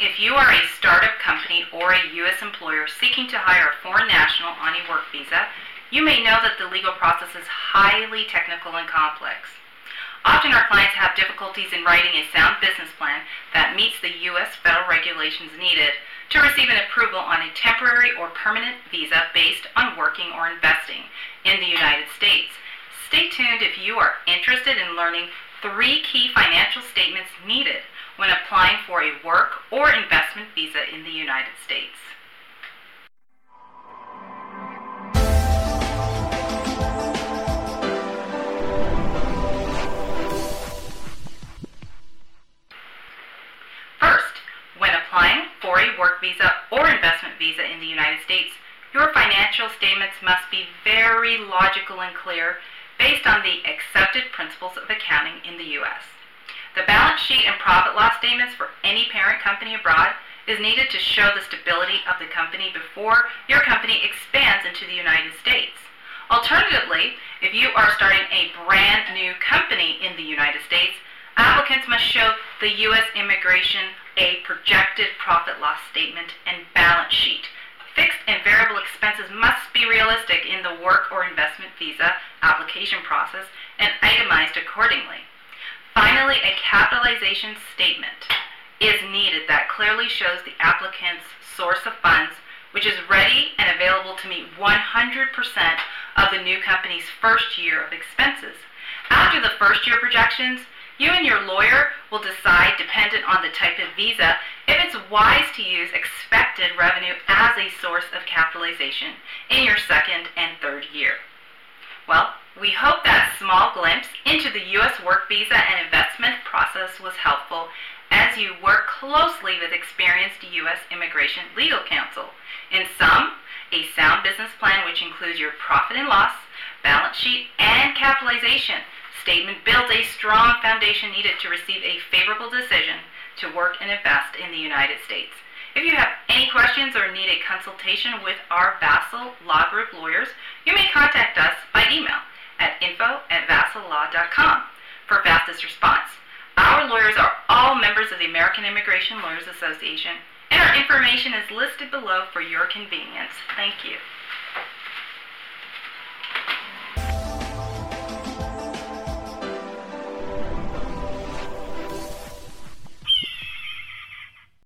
If you are a startup company or a U.S. employer seeking to hire a foreign national on a work visa, you may know that the legal process is highly technical and complex. Often our clients have difficulties in writing a sound business plan that meets the U.S. federal regulations needed to receive an approval on a temporary or permanent visa based on working or investing in the United States. Stay tuned if you are interested in learning three key financial statements needed when applying for a work or investment visa in the United States. First, when applying for a work visa or investment visa in the United States, your financial statements must be very logical and clear based on the accepted principles of accounting in the U.S. The balance sheet and profit loss statements for any parent company abroad is needed to show the stability of the company before your company expands into the United States. Alternatively, if you are starting a brand new company in the United States, applicants must show the U.S. immigration a projected profit loss statement and balance sheet. Fixed and variable expenses must be realistic in the work or investment visa application process and itemized accordingly. Finally, a capitalization statement is needed that clearly shows the applicant's source of funds, which is ready and available to meet 100% of the new company's first year of expenses. After the first year projections, you and your lawyer will decide, dependent on the type of visa, if it's wise to use expected revenue as a source of capitalization in your second and third year. Well, we hope that small glimpse into the U.S. work visa and investment process was helpful as you work closely with experienced U.S. immigration legal counsel. In sum, a sound business plan which includes your profit and loss, balance sheet, and capitalization statement builds a strong foundation needed to receive a favorable decision to work and invest in the United States. If you have any questions or need a consultation with our Vassal Law Group lawyers, you may contact us by email at info at vassallaw.com for fastest response. Our lawyers are all members of the American Immigration Lawyers Association, and our information is listed below for your convenience. Thank you.